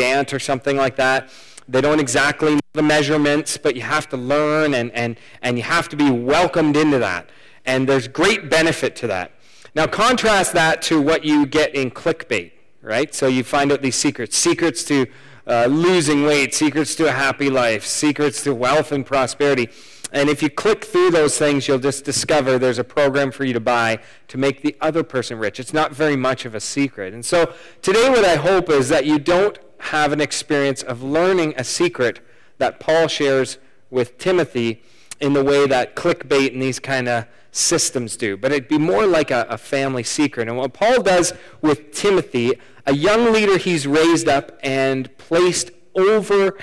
aunt or something like that. They don't exactly know the measurements, but you have to learn and, and, and you have to be welcomed into that. And there's great benefit to that. Now, contrast that to what you get in clickbait, right? So you find out these secrets secrets to uh, losing weight, secrets to a happy life, secrets to wealth and prosperity. And if you click through those things, you'll just discover there's a program for you to buy to make the other person rich. It's not very much of a secret. And so today, what I hope is that you don't have an experience of learning a secret that Paul shares with Timothy in the way that clickbait and these kind of systems do, but it'd be more like a, a, family secret. And what Paul does with Timothy, a young leader he's raised up and placed over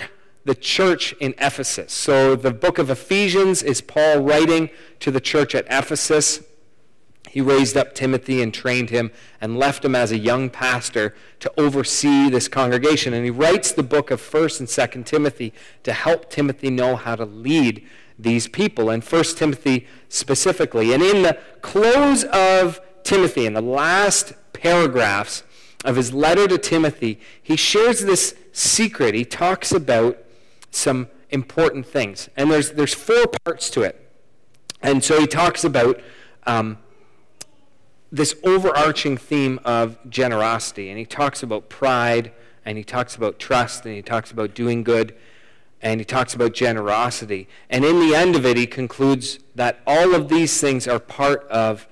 the church in Ephesus. So the book of Ephesians is Paul writing to the church at Ephesus. He raised up Timothy and trained him and left him as a young pastor to oversee this congregation. And he writes the book of 1st and 2nd Timothy to help Timothy know how to lead these people, and 1 Timothy specifically. And in the close of Timothy, in the last paragraphs of his letter to Timothy, he shares this secret. He talks about some important things. And there's, there's four parts to it. And so he talks about um, this overarching theme of generosity. And he talks about pride, and he talks about trust, and he talks about doing good, and he talks about generosity. And in the end of it, he concludes that all of these things are part of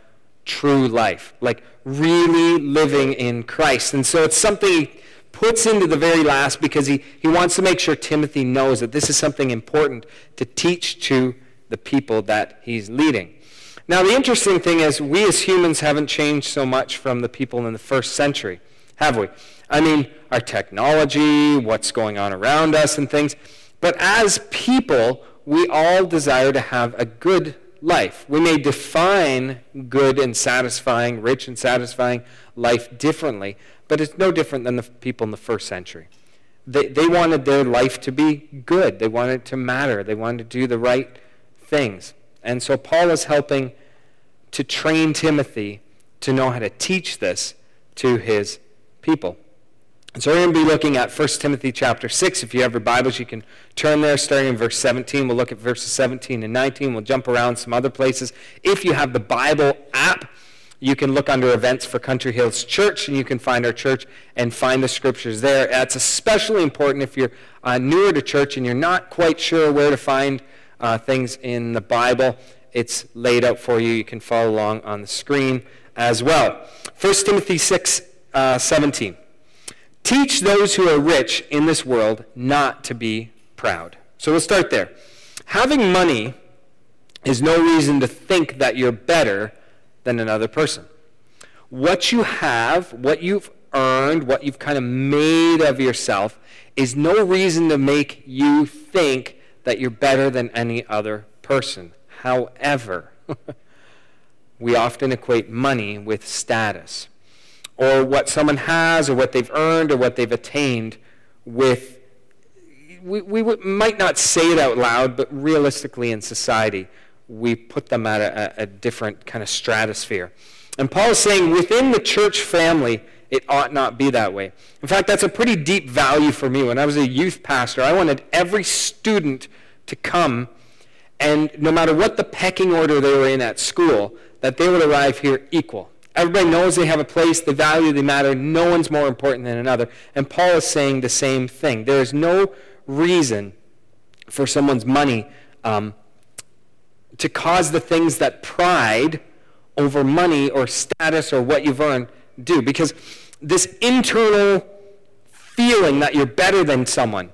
true life, like really living in Christ. And so it's something he puts into the very last because he, he wants to make sure Timothy knows that this is something important to teach to the people that he's leading. Now, the interesting thing is, we as humans haven't changed so much from the people in the first century, have we? I mean, our technology, what's going on around us, and things. But as people, we all desire to have a good life. We may define good and satisfying, rich and satisfying life differently, but it's no different than the people in the first century. They, they wanted their life to be good, they wanted it to matter, they wanted to do the right things. And so Paul is helping to train Timothy to know how to teach this to his people. And so we're going to be looking at 1 Timothy chapter 6. If you have your Bibles, you can turn there starting in verse 17. We'll look at verses 17 and 19. We'll jump around some other places. If you have the Bible app, you can look under events for Country Hills Church, and you can find our church and find the scriptures there. That's especially important if you're uh, newer to church and you're not quite sure where to find uh, things in the Bible. It's laid out for you. You can follow along on the screen as well. 1 Timothy 6, uh, 17. Teach those who are rich in this world not to be proud. So we'll start there. Having money is no reason to think that you're better than another person. What you have, what you've earned, what you've kind of made of yourself, is no reason to make you think that you're better than any other person. However, we often equate money with status or what someone has or what they've earned or what they've attained with we, we might not say it out loud but realistically in society we put them at a, a different kind of stratosphere and paul is saying within the church family it ought not be that way in fact that's a pretty deep value for me when i was a youth pastor i wanted every student to come and no matter what the pecking order they were in at school that they would arrive here equal Everybody knows they have a place, they value, they matter. No one's more important than another. And Paul is saying the same thing. There is no reason for someone's money um, to cause the things that pride over money or status or what you've earned do. Because this internal feeling that you're better than someone,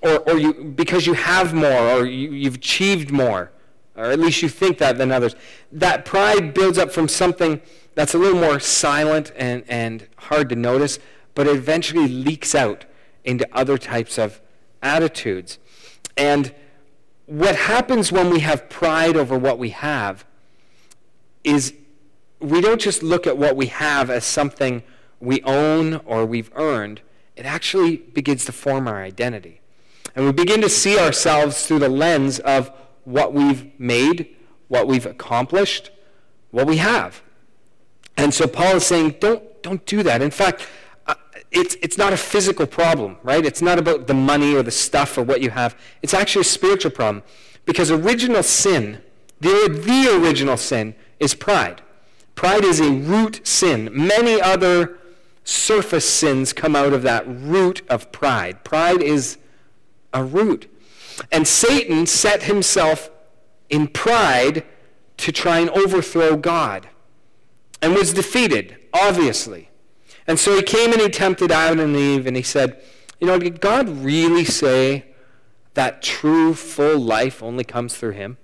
or, or you, because you have more, or you, you've achieved more, or at least you think that than others, that pride builds up from something that's a little more silent and, and hard to notice, but it eventually leaks out into other types of attitudes. And what happens when we have pride over what we have is we don't just look at what we have as something we own or we've earned, it actually begins to form our identity. And we begin to see ourselves through the lens of what we've made, what we've accomplished, what we have. And so Paul is saying, don't, don't do that. In fact, uh, it's, it's not a physical problem, right? It's not about the money or the stuff or what you have. It's actually a spiritual problem. Because original sin, the, the original sin, is pride. Pride is a root sin. Many other surface sins come out of that root of pride. Pride is a root. And Satan set himself in pride to try and overthrow God and was defeated, obviously. And so he came and he tempted Adam and Eve and he said, You know, did God really say that true, full life only comes through him?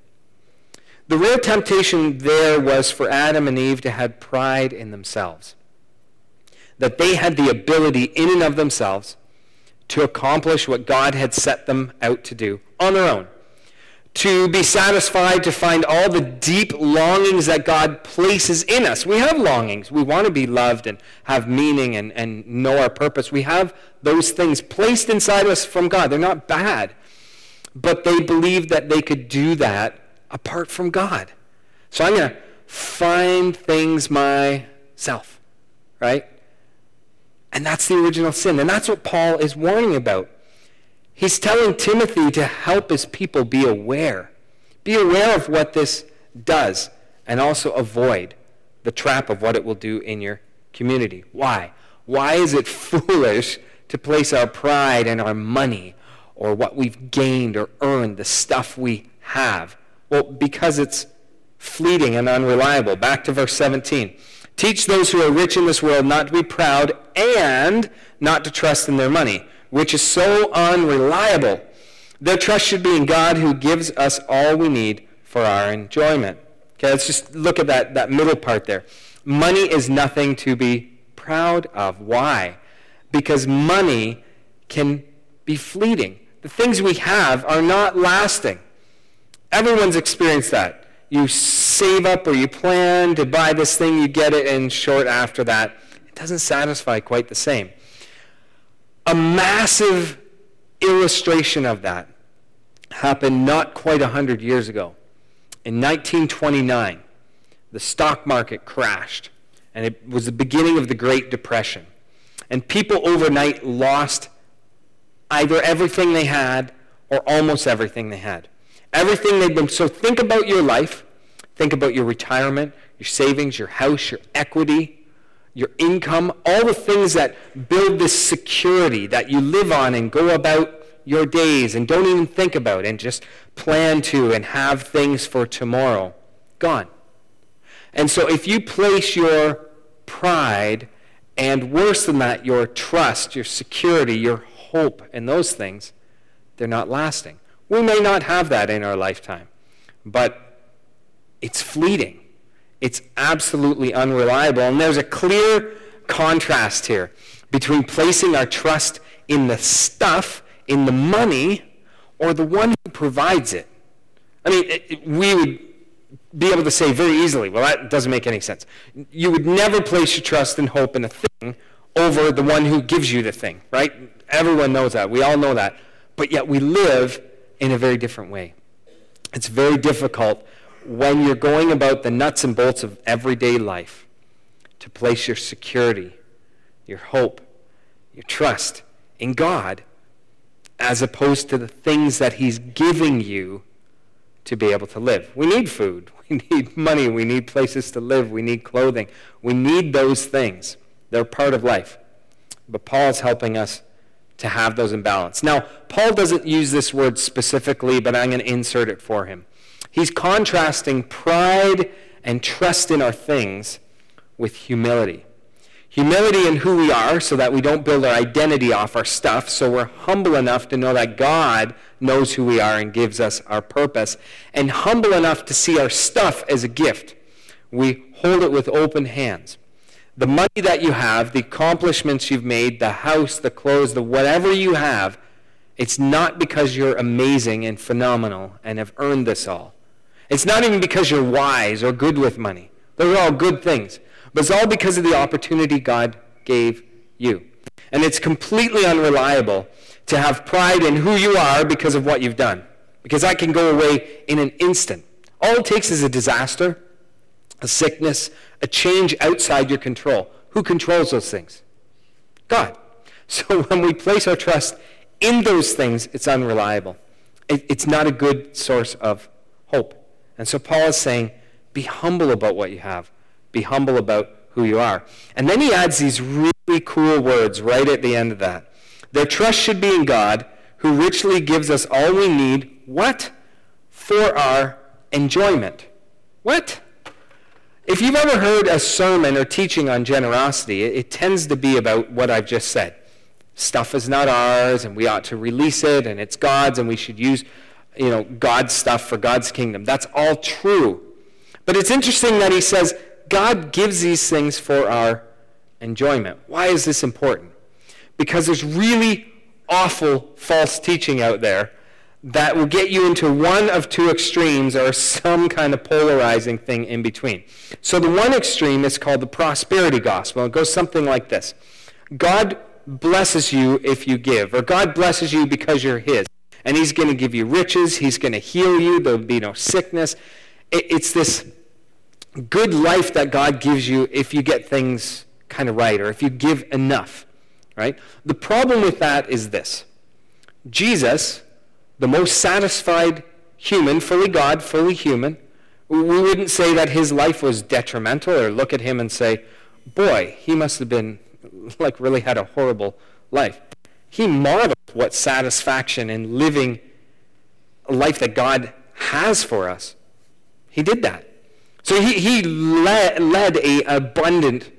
The real temptation there was for Adam and Eve to have pride in themselves. That they had the ability in and of themselves to accomplish what God had set them out to do on their own to be satisfied, to find all the deep longings that God places in us. We have longings. We want to be loved and have meaning and, and know our purpose. We have those things placed inside us from God. They're not bad. But they believed that they could do that apart from God. So I'm going to find things myself, right? And that's the original sin. And that's what Paul is warning about. He's telling Timothy to help his people be aware. Be aware of what this does and also avoid the trap of what it will do in your community. Why? Why is it foolish to place our pride and our money or what we've gained or earned, the stuff we have? Well, because it's fleeting and unreliable. Back to verse 17. Teach those who are rich in this world not to be proud and not to trust in their money which is so unreliable. Their trust should be in God who gives us all we need for our enjoyment. Okay, let's just look at that, that middle part there. Money is nothing to be proud of. Why? Because money can be fleeting. The things we have are not lasting. Everyone's experienced that. You save up or you plan to buy this thing, you get it, and short after that, it doesn't satisfy quite the same a massive illustration of that happened not quite 100 years ago. In 1929, the stock market crashed, and it was the beginning of the Great Depression. And people overnight lost either everything they had or almost everything they had. Everything they've been. So think about your life. Think about your retirement, your savings, your house, your equity, your income, all the things that build this security that you live on and go about your days and don't even think about and just plan to and have things for tomorrow, gone. And so if you place your pride and worse than that, your trust, your security, your hope in those things, they're not lasting. We may not have that in our lifetime, but it's fleeting. It's absolutely unreliable. And there's a clear contrast here between placing our trust in the stuff, in the money, or the one who provides it. I mean, it, it, we would be able to say very easily, well, that doesn't make any sense. You would never place your trust and hope in a thing over the one who gives you the thing, right? Everyone knows that. We all know that. But yet we live in a very different way. It's very difficult when you're going about the nuts and bolts of everyday life to place your security, your hope, your trust in God as opposed to the things that He's giving you to be able to live. We need food. We need money. We need places to live. We need clothing. We need those things. They're part of life. But Paul's helping us to have those in balance. Now, Paul doesn't use this word specifically, but I'm going to insert it for him. He's contrasting pride and trust in our things with humility. Humility in who we are so that we don't build our identity off our stuff, so we're humble enough to know that God knows who we are and gives us our purpose, and humble enough to see our stuff as a gift. We hold it with open hands. The money that you have, the accomplishments you've made, the house, the clothes, the whatever you have, it's not because you're amazing and phenomenal and have earned this all. It's not even because you're wise or good with money. Those are all good things. But it's all because of the opportunity God gave you. And it's completely unreliable to have pride in who you are because of what you've done. Because that can go away in an instant. All it takes is a disaster, a sickness, a change outside your control. Who controls those things? God. So when we place our trust in those things, it's unreliable. It, it's not a good source of hope. And so Paul is saying, be humble about what you have. Be humble about who you are. And then he adds these really cool words right at the end of that. Their trust should be in God, who richly gives us all we need. What? For our enjoyment. What? If you've ever heard a sermon or teaching on generosity, it, it, tends to be about what I've just said. Stuff is not ours, and we ought to release it, and it's God's, and we should use you know, God's stuff for God's kingdom. That's all true. But it's interesting that he says God gives these things for our enjoyment. Why is this important? Because there's really awful false teaching out there that will get you into one of two extremes or some kind of polarizing thing in between. So the one extreme is called the prosperity gospel. It goes something like this God blesses you if you give, or God blesses you because you're His. And He's going to give you riches, He's going to heal you, there'll be no sickness. It's this good life that God gives you if you get things kind of right, or if you give enough. Right? The problem with that is this Jesus the most satisfied human, fully God, fully human, we wouldn't say that his life was detrimental or look at him and say, boy, he must have been, like, really had a horrible life. He modeled what satisfaction in living a life that God has for us. He did that. So he, he led, led a abundant,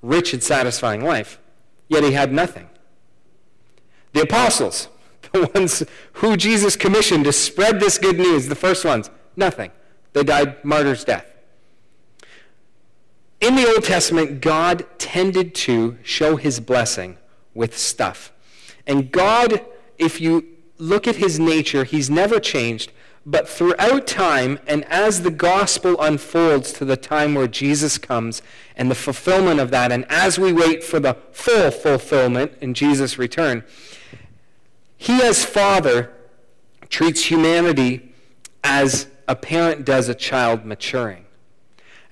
rich, and satisfying life, yet he had nothing. The apostles, the ones who Jesus commissioned to spread this good news, the first ones, nothing. They died martyr's death. In the Old Testament, God tended to show his blessing with stuff. And God, if you look at his nature, he's never changed. But throughout time, and as the gospel unfolds to the time where Jesus comes and the fulfillment of that, and as we wait for the full fulfillment in Jesus' return, he, as Father, treats humanity as a parent does a child maturing.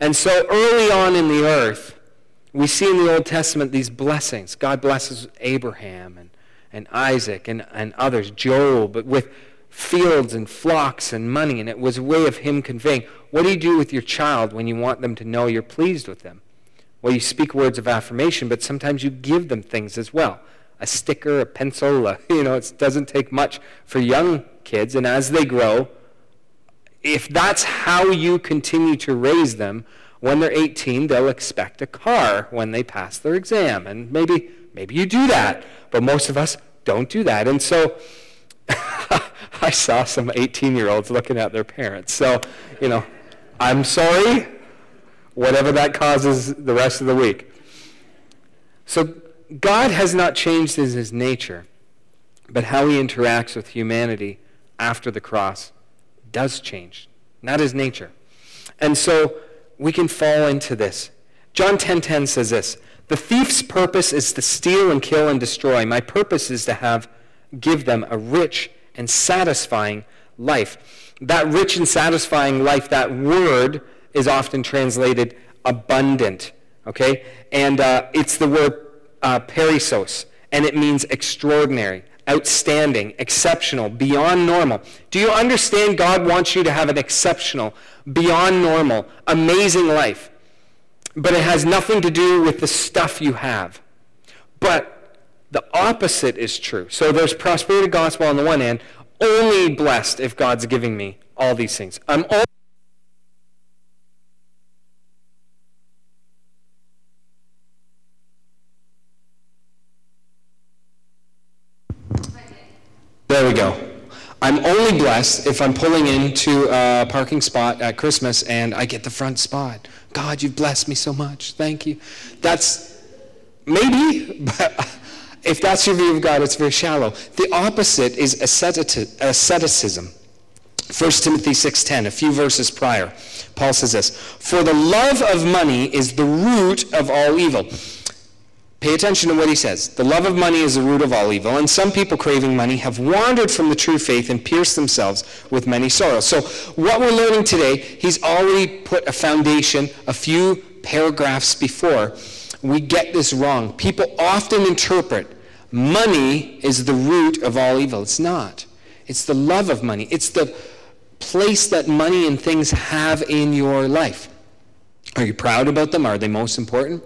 And so early on in the earth, we see in the Old Testament these blessings. God blesses Abraham and, and Isaac and, and others, Job, but with fields and flocks and money. And it was a way of him conveying, what do you do with your child when you want them to know you're pleased with them? Well, you speak words of affirmation, but sometimes you give them things as well a sticker, a pencil. A, you know, it doesn't take much for young kids. And as they grow, if that's how you continue to raise them, when they're 18, they'll expect a car when they pass their exam. And maybe, maybe you do that, but most of us don't do that. And so I saw some 18 year olds looking at their parents. So, you know, I'm sorry, whatever that causes the rest of the week. So God has not changed in his nature, but how he interacts with humanity after the cross does change, not his nature. And so we can fall into this. John 10:10 10, 10 says this, "The thief's purpose is to steal and kill and destroy. My purpose is to have give them a rich and satisfying life." That rich and satisfying life, that word is often translated abundant, okay? And uh, it's the word uh, perissos, and it means extraordinary, outstanding, exceptional, beyond normal. Do you understand God wants you to have an exceptional, beyond normal, amazing life? But it has nothing to do with the stuff you have. But the opposite is true. So there's prosperity gospel on the one hand, only blessed if God's giving me all these things. I'm only There we go. I'm only blessed if I'm pulling into a parking spot at Christmas and I get the front spot. God, you've blessed me so much. Thank you. That's maybe, but if that's your view of God, it's very shallow. The opposite is asceticism. 1 Timothy 6:10, a few verses prior. Paul says this, "For the love of money is the root of all evil." Pay attention to what he says. The love of money is the root of all evil, and some people craving money have wandered from the true faith and pierced themselves with many sorrows. So, what we're learning today, he's already put a foundation a few paragraphs before we get this wrong. People often interpret money is the root of all evil. It's not. It's the love of money. It's the place that money and things have in your life. Are you proud about them? Are they most important?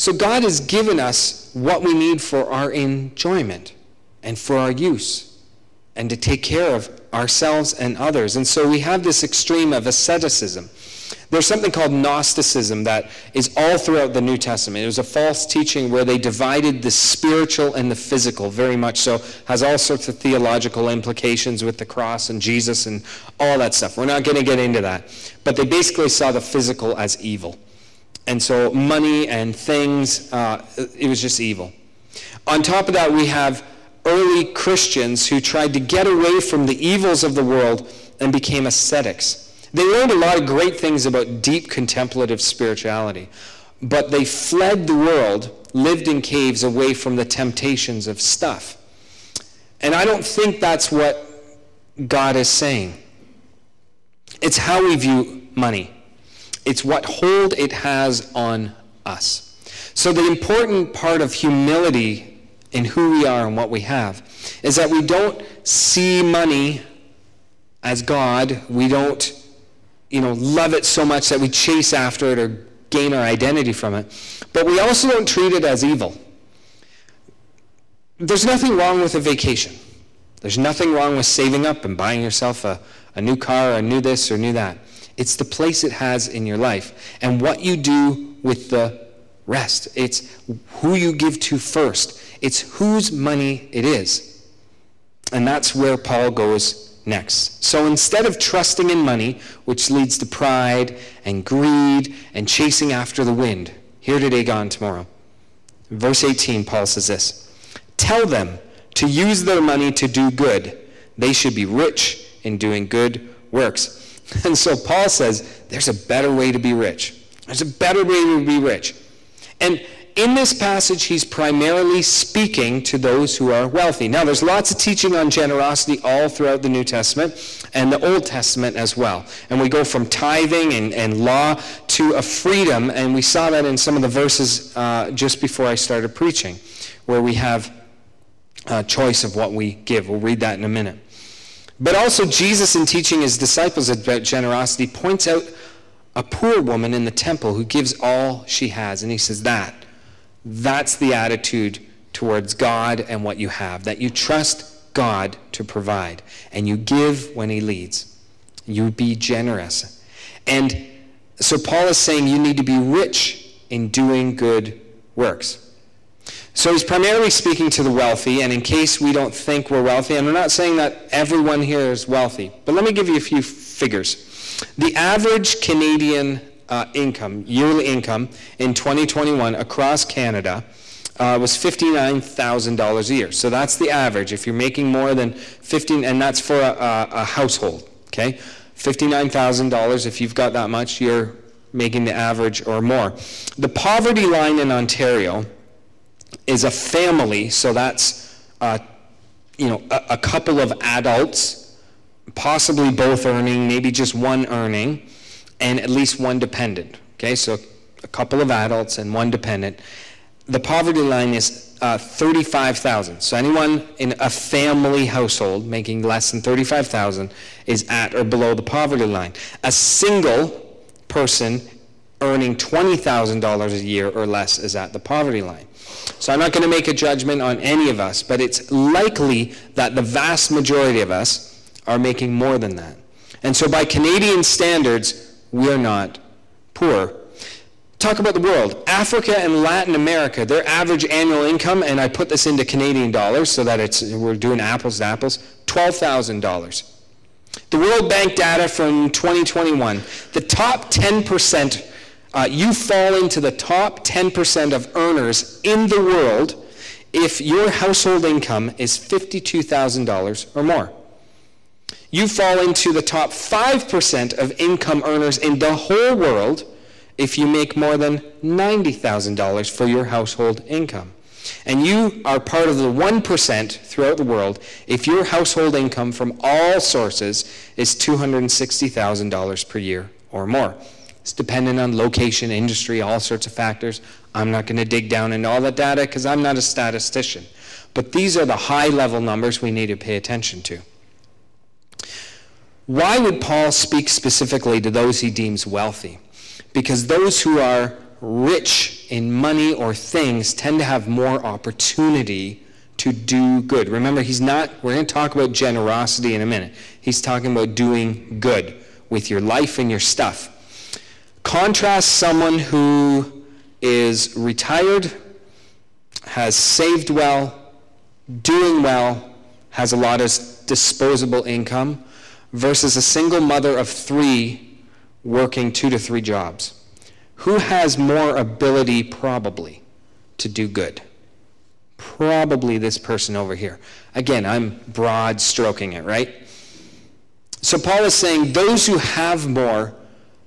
So God has given us what we need for our enjoyment and for our use and to take care of ourselves and others. And so we have this extreme of asceticism. There's something called Gnosticism that is all throughout the New Testament. It was a false teaching where they divided the spiritual and the physical, very much so. Has all sorts of theological implications with the cross and Jesus and all that stuff. We're not going to get into that. But they basically saw the physical as evil. And so money and things, uh, it was just evil. On top of that, we have early Christians who tried to get away from the evils of the world and became ascetics. They learned a lot of great things about deep contemplative spirituality, but they fled the world, lived in caves away from the temptations of stuff. And I don't think that's what God is saying. It's how we view money. It's what hold it has on us. So, the important part of humility in who we are and what we have is that we don't see money as God. We don't, you know, love it so much that we chase after it or gain our identity from it. But we also don't treat it as evil. There's nothing wrong with a vacation. There's nothing wrong with saving up and buying yourself a, a new car or a new this or new that. It's the place it has in your life and what you do with the rest. It's who you give to first. It's whose money it is. And that's where Paul goes next. So instead of trusting in money, which leads to pride and greed and chasing after the wind, here today, gone tomorrow. Verse 18, Paul says this Tell them to use their money to do good. They should be rich in doing good works And so Paul says there's a better way to be rich. There's a better way to be rich. And in this passage, he's primarily speaking to those who are wealthy. Now, there's lots of teaching on generosity all throughout the New Testament and the Old Testament as well. And we go from tithing and, and law to a freedom, and we saw that in some of the verses uh, just before I started preaching, where we have a choice of what we give. We'll read that in a minute. But also, Jesus, in teaching his disciples about generosity, points out a poor woman in the temple who gives all she has. And he says, That, that's the attitude towards God and what you have, that you trust God to provide, and you give when he leads. You be generous. And so Paul is saying you need to be rich in doing good works. So he's primarily speaking to the wealthy, and in case we don't think we're wealthy, and I'm not saying that everyone here is wealthy, but let me give you a few figures. The average Canadian uh, income, yearly income in 2021 across Canada uh, was $59,000 a year. So that's the average. If you're making more than 15, and that's for a, a, a household, okay? $59,000, if you've got that much, you're making the average or more. The poverty line in Ontario is a family, so that's uh, you know a, a couple of adults, possibly both earning, maybe just one earning, and at least one dependent. Okay, so a couple of adults and one dependent. The poverty line is uh, 35,000. So anyone in a family household making less than 35,000 is at or below the poverty line. A single person earning $20,000 a year or less is at the poverty line. So I'm not going to make a judgment on any of us, but it's likely that the vast majority of us are making more than that. And so by Canadian standards, we're not poor. Talk about the world. Africa and Latin America, their average annual income, and I put this into Canadian dollars so that it's we're doing apples to apples, $12,000. The World Bank data from 2021, the top 10% uh, you fall into the top 10% of earners in the world if your household income is $52,000 or more. You fall into the top 5% of income earners in the whole world if you make more than $90,000 for your household income. And you are part of the 1% throughout the world if your household income from all sources is $260,000 per year or more. It's dependent on location, industry, all sorts of factors. I'm not going to dig down into all the data because I'm not a statistician. But these are the high level numbers we need to pay attention to. Why would Paul speak specifically to those he deems wealthy? Because those who are rich in money or things tend to have more opportunity to do good. Remember, he's not, we're going to talk about generosity in a minute. He's talking about doing good with your life and your stuff. Contrast someone who is retired, has saved well, doing well, has a lot of disposable income, versus a single mother of three working two to three jobs. Who has more ability, probably, to do good? Probably this person over here. Again, I'm broad stroking it, right? So Paul is saying those who have more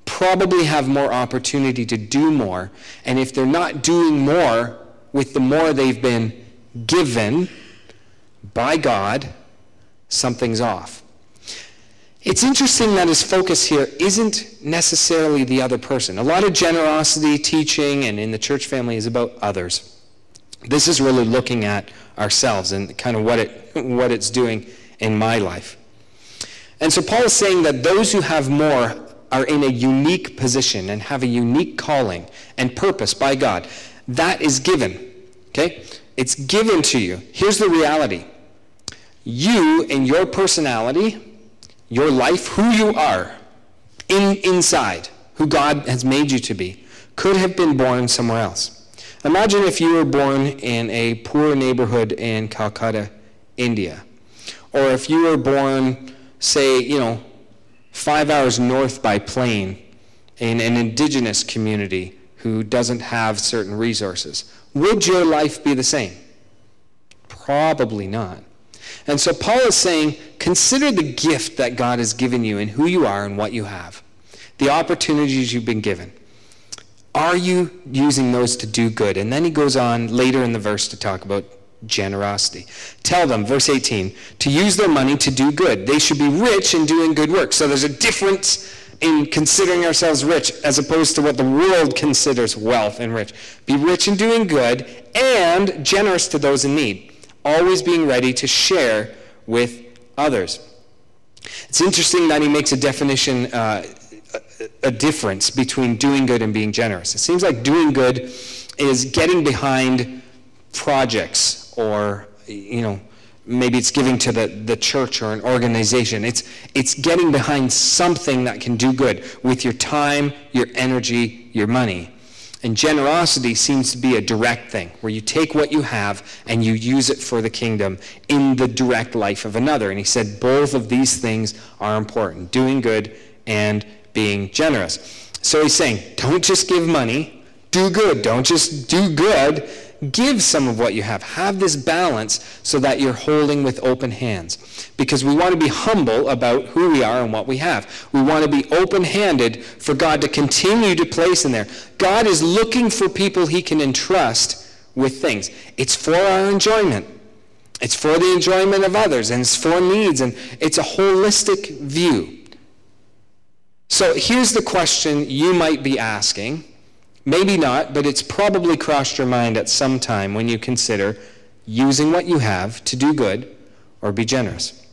probably have more opportunity to do more. And if they're not doing more with the more they've been given by God, something's off. It's interesting that his focus here isn't necessarily the other person. A lot of generosity teaching and in the church family is about others. This is really looking at ourselves and kind of what it what it's doing in my life. And so Paul is saying that those who have more are in a unique position and have a unique calling and purpose by God. That is given. Okay? It's given to you. Here's the reality. You and your personality your life, who you are in, inside, who God has made you to be, could have been born somewhere else. Imagine if you were born in a poor neighborhood in Calcutta, India. Or if you were born, say, you know, five hours north by plane in an indigenous community who doesn't have certain resources. Would your life be the same? Probably not. And so Paul is saying, consider the gift that God has given you and who you are and what you have, the opportunities you've been given. Are you using those to do good? And then he goes on later in the verse to talk about generosity. Tell them, verse 18, to use their money to do good. They should be rich in doing good work. So there's a difference in considering ourselves rich as opposed to what the world considers wealth and rich. Be rich in doing good and generous to those in need always being ready to share with others. It's interesting that he makes a definition, uh, a difference between doing good and being generous. It seems like doing good is getting behind projects or, you know, maybe it's giving to the, the church or an organization. It's, it's getting behind something that can do good with your time, your energy, your money. And generosity seems to be a direct thing, where you take what you have and you use it for the kingdom in the direct life of another. And he said both of these things are important doing good and being generous. So he's saying, don't just give money, do good. Don't just do good, give some of what you have. Have this balance so that you're holding with open hands. Because we want to be humble about who we are and what we have. We want to be open handed for God to continue to place in there. God is looking for people he can entrust with things. It's for our enjoyment. It's for the enjoyment of others, and it's for needs, and it's a holistic view. So here's the question you might be asking Maybe not, but it's probably crossed your mind at some time when you consider using what you have to do good or be generous.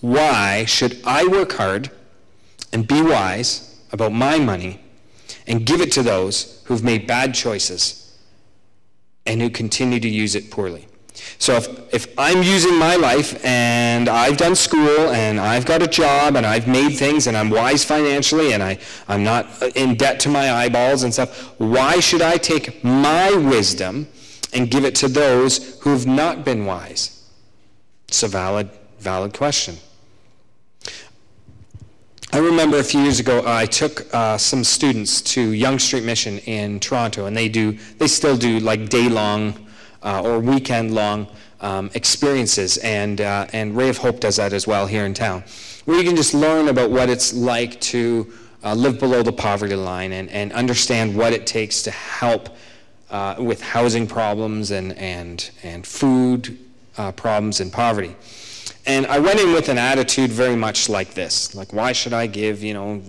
Why should I work hard and be wise about my money and give it to those who've made bad choices and who continue to use it poorly? So if, if I'm using my life and I've done school and I've got a job and I've made things and I'm wise financially and I, I'm not in debt to my eyeballs and stuff, why should I take my wisdom and give it to those who have not been wise? It's a valid, valid question. I remember a few years ago, uh, I took uh, some students to Yonge Street Mission in Toronto, and they do, they still do like day-long uh, or weekend-long um, experiences, and uh, and Ray of Hope does that as well here in town, where you can just learn about what it's like to uh, live below the poverty line and, and understand what it takes to help uh, with housing problems and and and food uh, problems and poverty. And I went in with an attitude very much like this, like why should I give? You know,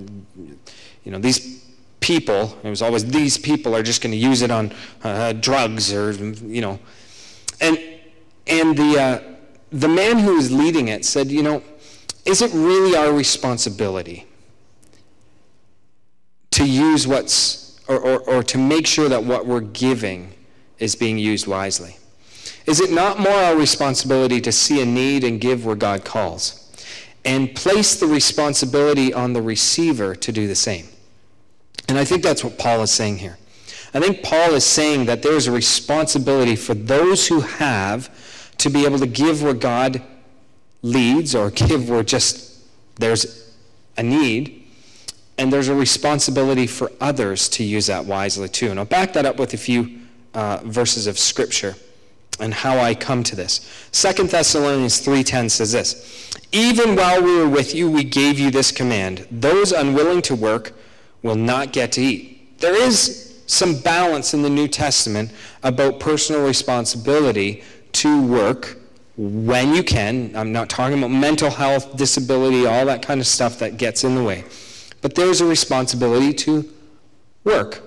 you know these people. It was always these people are just going to use it on uh, drugs or, you know. And, and the, uh, the man who was leading it said, you know, is it really our responsibility to use what's, or, or, or to make sure that what we're giving is being used wisely? Is it not more our responsibility to see a need and give where God calls? And place the responsibility on the receiver to do the same. And I think that's what Paul is saying here. I think Paul is saying that there is a responsibility for those who have to be able to give where God leads or give where just there's a need. And there's a responsibility for others to use that wisely too. And I'll back that up with a few uh, verses of Scripture and how I come to this. Second Thessalonians 3:10 says this: Even while we were with you, we gave you this command: those unwilling to work will not get to eat. There is some balance in the New Testament about personal responsibility to work when you can. I'm not talking about mental health, disability, all that kind of stuff that gets in the way. But there's a responsibility to work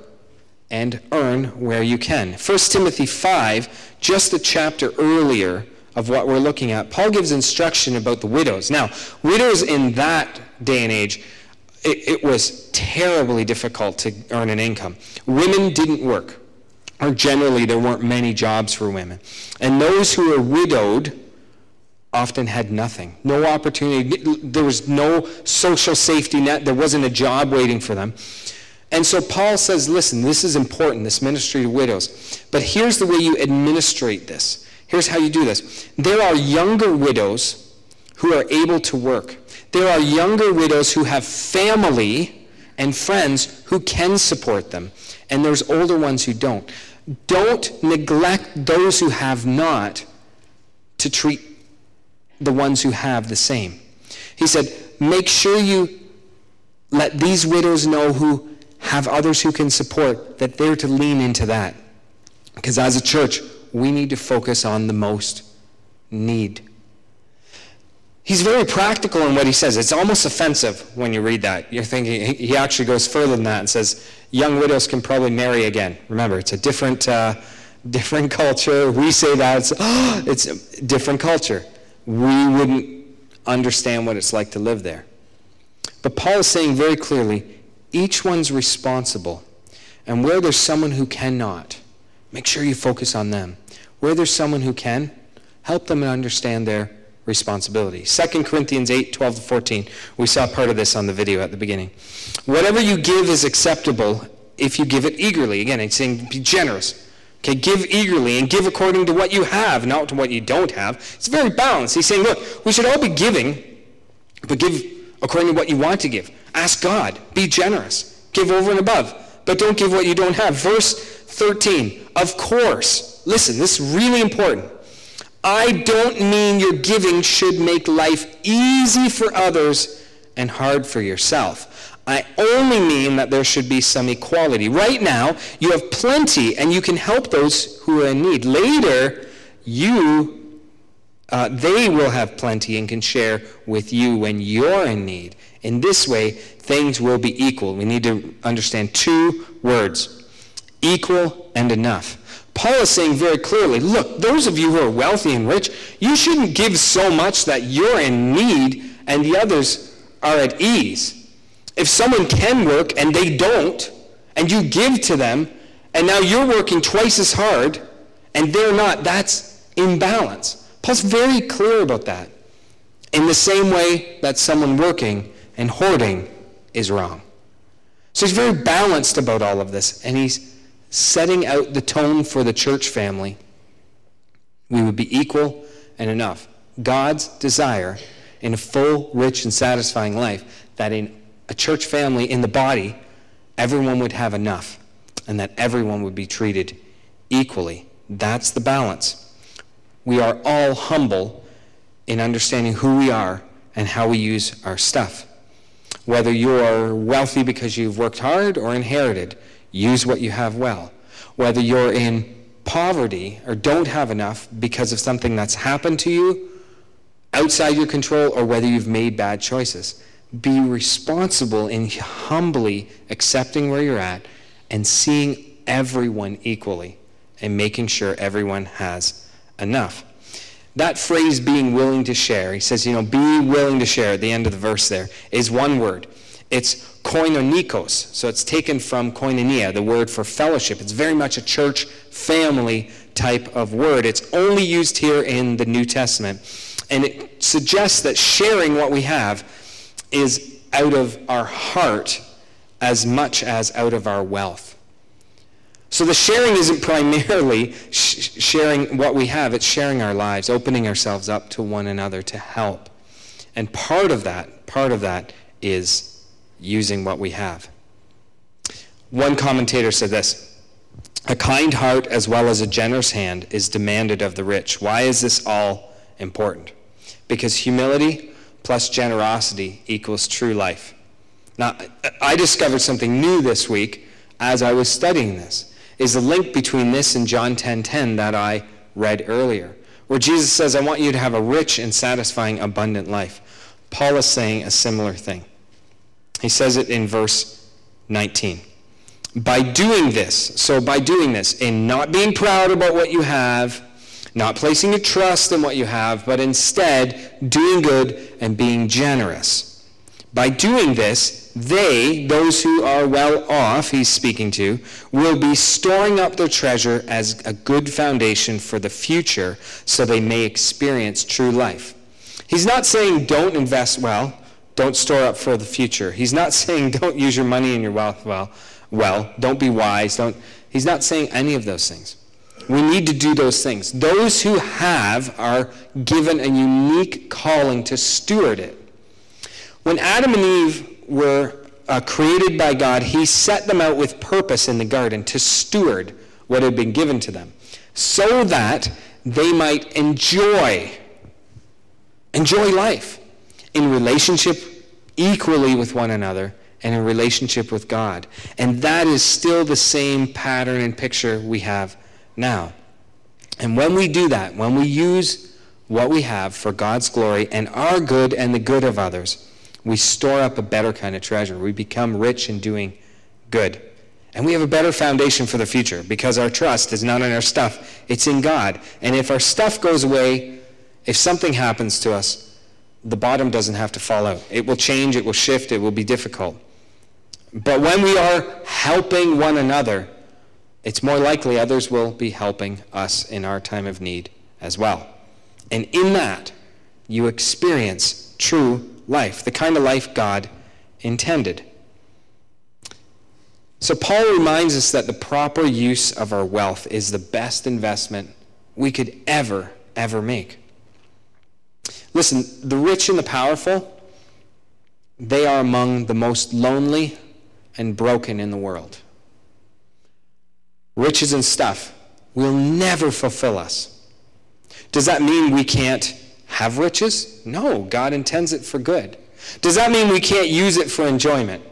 and earn where you can. 1 Timothy 5, just a chapter earlier of what we're looking at, Paul gives instruction about the widows. Now, widows in that day and age, it, it was terribly difficult to earn an income. Women didn't work, or generally there weren't many jobs for women. And those who were widowed often had nothing, no opportunity. There was no social safety net. There wasn't a job waiting for them. And so Paul says, listen, this is important, this ministry to widows. But here's the way you administrate this. Here's how you do this. There are younger widows who are able to work. There are younger widows who have family and friends who can support them. And there's older ones who don't. Don't neglect those who have not to treat the ones who have the same. He said, make sure you let these widows know who have others who can support, that they're to lean into that. Because as a church, we need to focus on the most need. He's very practical in what he says. It's almost offensive when you read that. You're thinking, he actually goes further than that and says, young widows can probably marry again. Remember, it's a different, uh, different culture. We say that, it's, oh, it's a different culture. We wouldn't understand what it's like to live there. But Paul is saying very clearly, each one's responsible. And where there's someone who cannot, make sure you focus on them. Where there's someone who can, help them and understand their responsibility. 2 Corinthians 8, 12 to 14. We saw part of this on the video at the beginning. Whatever you give is acceptable if you give it eagerly. Again, it's saying be generous. Okay, give eagerly and give according to what you have, not to what you don't have. It's very balanced. He's saying, look, we should all be giving, but give according to what you want to give. Ask God. Be generous. Give over and above. But don't give what you don't have. Verse 13. Of course. Listen, this is really important. I don't mean your giving should make life easy for others and hard for yourself. I only mean that there should be some equality. Right now, you have plenty and you can help those who are in need. Later, you, uh, they will have plenty and can share with you when you're in need. In this way, things will be equal. We need to understand two words equal and enough. Paul is saying very clearly look, those of you who are wealthy and rich, you shouldn't give so much that you're in need and the others are at ease. If someone can work and they don't, and you give to them, and now you're working twice as hard and they're not, that's imbalance. Paul's very clear about that. In the same way that someone working and hoarding is wrong. So he's very balanced about all of this, and he's setting out the tone for the church family. We would be equal and enough. God's desire in a full, rich, and satisfying life that in a church family, in the body, everyone would have enough and that everyone would be treated equally. That's the balance. We are all humble in understanding who we are and how we use our stuff. Whether you're wealthy because you've worked hard or inherited, use what you have well. Whether you're in poverty or don't have enough because of something that's happened to you outside your control or whether you've made bad choices. be responsible in humbly accepting where you're at and seeing everyone equally and making sure everyone has enough. That phrase, being willing to share, he says, you know, be willing to share at the end of the verse there, is one word. It's koinonikos. So it's taken from koinonia, the word for fellowship. It's very much a church family type of word. It's only used here in the New Testament. And it suggests that sharing what we have is out of our heart as much as out of our wealth. So the sharing isn't primarily sh- sharing what we have, it's sharing our lives, opening ourselves up to one another to help. And part of that, part of that is using what we have. One commentator said this A kind heart as well as a generous hand is demanded of the rich. Why is this all important? Because humility plus generosity equals true life. Now, I discovered something new this week as I was studying this is the link between this and John 10:10 10, 10 that I read earlier, where Jesus says, "I want you to have a rich and satisfying abundant life." Paul is saying a similar thing. He says it in verse 19. By doing this, so by doing this, in not being proud about what you have, not placing your trust in what you have, but instead doing good and being generous. By doing this, they, those who are well off, he's speaking to, will be storing up their treasure as a good foundation for the future so they may experience true life. He's not saying don't invest well, don't store up for the future. He's not saying don't use your money and your wealth well, well, don't be wise, don't He's not saying any of those things. We need to do those things. Those who have are given a unique calling to steward it. When Adam and Eve were uh, created by God, He set them out with purpose in the garden to steward what had been given to them so that they might enjoy enjoy life in relationship equally with one another and in relationship with God. And that is still the same pattern and picture we have now. And when we do that, when we use what we have for God's glory and our good and the good of others, we store up a better kind of treasure. We become rich in doing good. And we have a better foundation for the future because our trust is not in our stuff, it's in God. And if our stuff goes away, if something happens to us, the bottom doesn't have to fall out. It will change, it will shift, it will be difficult. But when we are helping one another, it's more likely others will be helping us in our time of need as well. And in that, you experience true life, the kind of life God intended. So, Paul reminds us that the proper use of our wealth is the best investment we could ever, ever make. Listen, the rich and the powerful, they are among the most lonely and broken in the world. Riches and stuff will never fulfill us. Does that mean we can't have riches? No, God intends it for good. Does that mean we can't use it for enjoyment?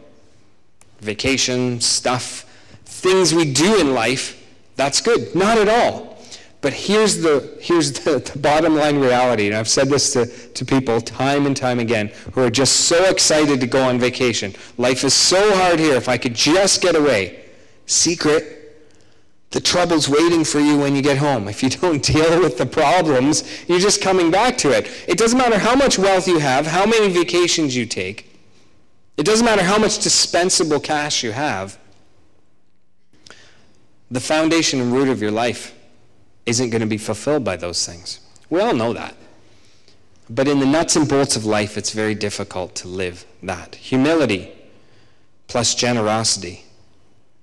Vacation, stuff, things we do in life, that's good. Not at all. But here's the, here's the, the bottom line reality, and I've said this to, to people time and time again who are just so excited to go on vacation. Life is so hard here. If I could just get away. Secret the trouble's waiting for you when you get home. If you don't deal with the problems, you're just coming back to it. It doesn't matter how much wealth you have, how many vacations you take. It doesn't matter how much dispensable cash you have. The foundation and root of your life isn't going to be fulfilled by those things. We all know that. But in the nuts and bolts of life, it's very difficult to live that. Humility plus generosity.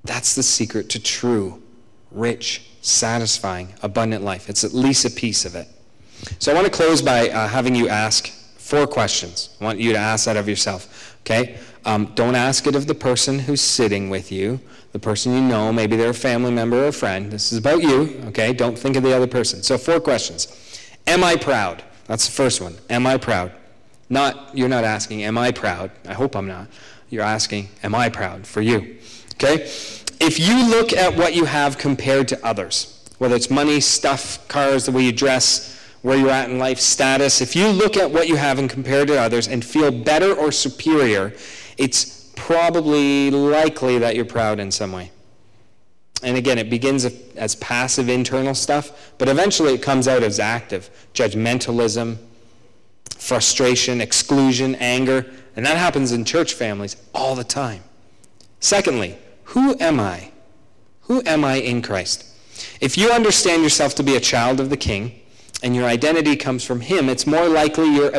That's the secret to true rich, satisfying, abundant life. It's at least a piece of it. So I want to close by uh, having you ask four questions. I want you to ask that of yourself. Okay? Um, don't ask it of the person who's sitting with you, the person you know. Maybe they're a family member or a friend. This is about you. Okay? Don't think of the other person. So four questions. Am I proud? That's the first one. Am I proud? Not you're not asking, am I proud? I hope I'm not. You're asking, am I proud for you? Okay? if you look at what you have compared to others, whether it's money, stuff, cars, the way you dress, where you're at in life status, if you look at what you have and compare to others and feel better or superior, it's probably likely that you're proud in some way. And again, it begins as passive internal stuff, but eventually it comes out as active judgmentalism, frustration, exclusion, anger, and that happens in church families all the time. Secondly, who am I? Who am I in Christ? If you understand yourself to be a child of the King and your identity comes from Him, it's more likely you're,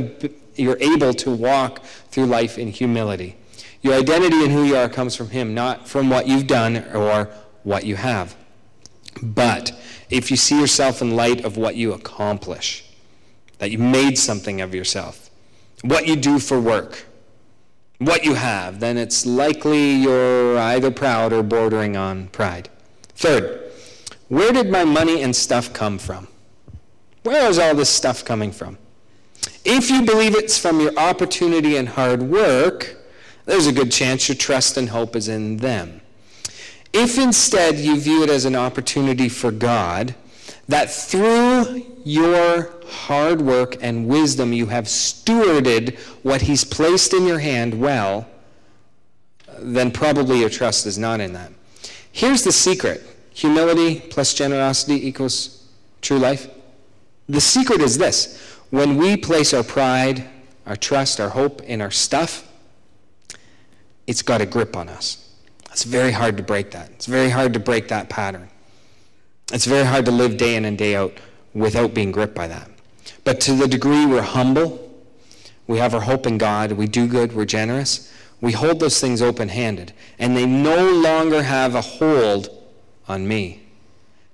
you're able to walk through life in humility. Your identity and who you are comes from Him, not from what you've done or what you have. But if you see yourself in light of what you accomplish, that you made something of yourself, what you do for work, what you have, then it's likely you're either proud or bordering on pride. Third, where did my money and stuff come from? Where is all this stuff coming from? If you believe it's from your opportunity and hard work, there's a good chance your trust and hope is in them. If instead you view it as an opportunity for God, that through your hard work and wisdom you have stewarded what He's placed in your hand well, then probably your trust is not in that. Here's the secret humility plus generosity equals true life. The secret is this when we place our pride, our trust, our hope in our stuff, it's got a grip on us. It's very hard to break that. It's very hard to break that pattern. It's very hard to live day in and day out without being gripped by that. But to the degree we're humble, we have our hope in God, we do good, we're generous, we hold those things open handed, and they no longer have a hold on me.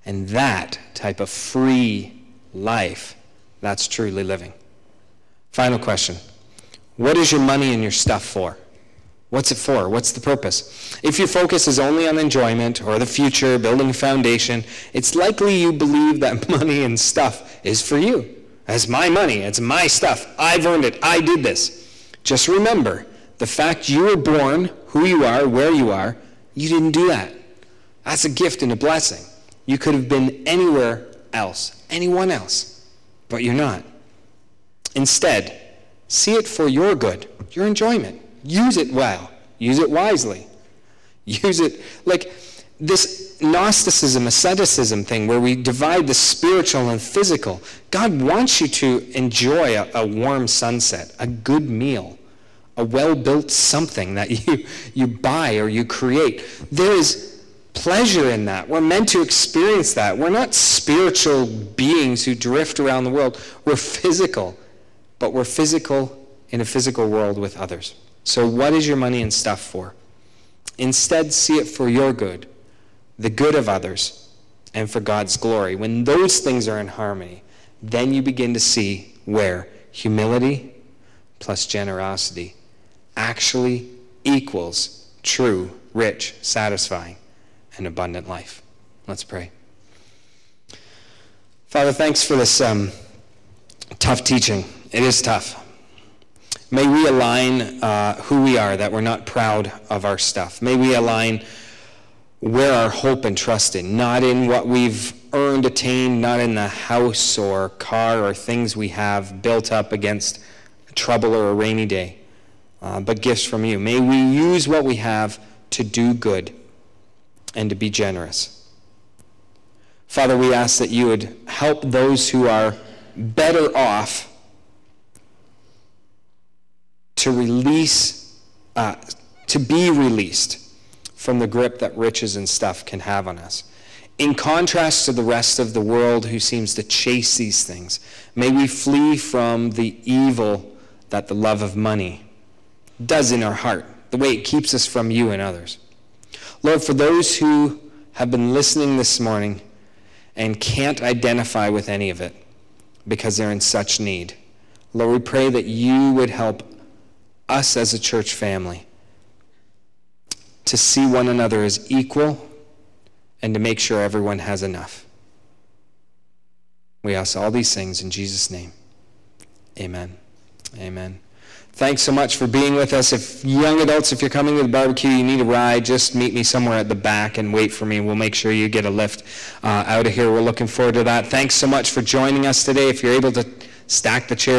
And that type of free life, that's truly living. Final question What is your money and your stuff for? What's it for? What's the purpose? If your focus is only on enjoyment or the future, building a foundation, it's likely you believe that money and stuff is for you. It's my money. It's my stuff. I've earned it. I did this. Just remember the fact you were born, who you are, where you are, you didn't do that. That's a gift and a blessing. You could have been anywhere else, anyone else, but you're not. Instead, see it for your good, your enjoyment. Use it well, use it wisely. Use it like this Gnosticism, asceticism thing where we divide the spiritual and physical. God wants you to enjoy a, a warm sunset, a good meal, a well built something that you, you buy or you create. There is pleasure in that. We're meant to experience that. We're not spiritual beings who drift around the world. We're physical, but we're physical in a physical world with others. So, what is your money and stuff for? Instead, see it for your good the good of others, and for God's glory. When those things are in harmony, then you begin to see where humility plus generosity actually equals true, rich, satisfying, and abundant life. Let's pray. Father, thanks for this um, tough teaching. It is tough. May we align uh, who we are, that we're not proud of our stuff. May we align where our hope and trust in, not in what we've earned, attained, not in the house or car or things we have built up against trouble or a rainy day, uh, but gifts from you. May we use what we have to do good and to be generous. Father, we ask that you would help those who are better off to release, uh, to be released from the grip that riches and stuff can have on us. In contrast to the rest of the world who seems to chase these things, may we flee from the evil that the love of money does in our heart, the way it keeps us from you and others. Lord, for those who have been listening this morning and can't identify with any of it because they're in such need, Lord, we pray that you would help us as a church family to see one another as equal and to make sure everyone has enough. We ask all these things in Jesus' name. Amen. Amen. Thanks so much for being with us. If young adults, if you're coming to the barbecue, you need a ride, just meet me somewhere at the back and wait for me. We'll make sure you get a lift uh, out of here. We're looking forward to that. Thanks so much for joining us today. If you're able to stack the chairs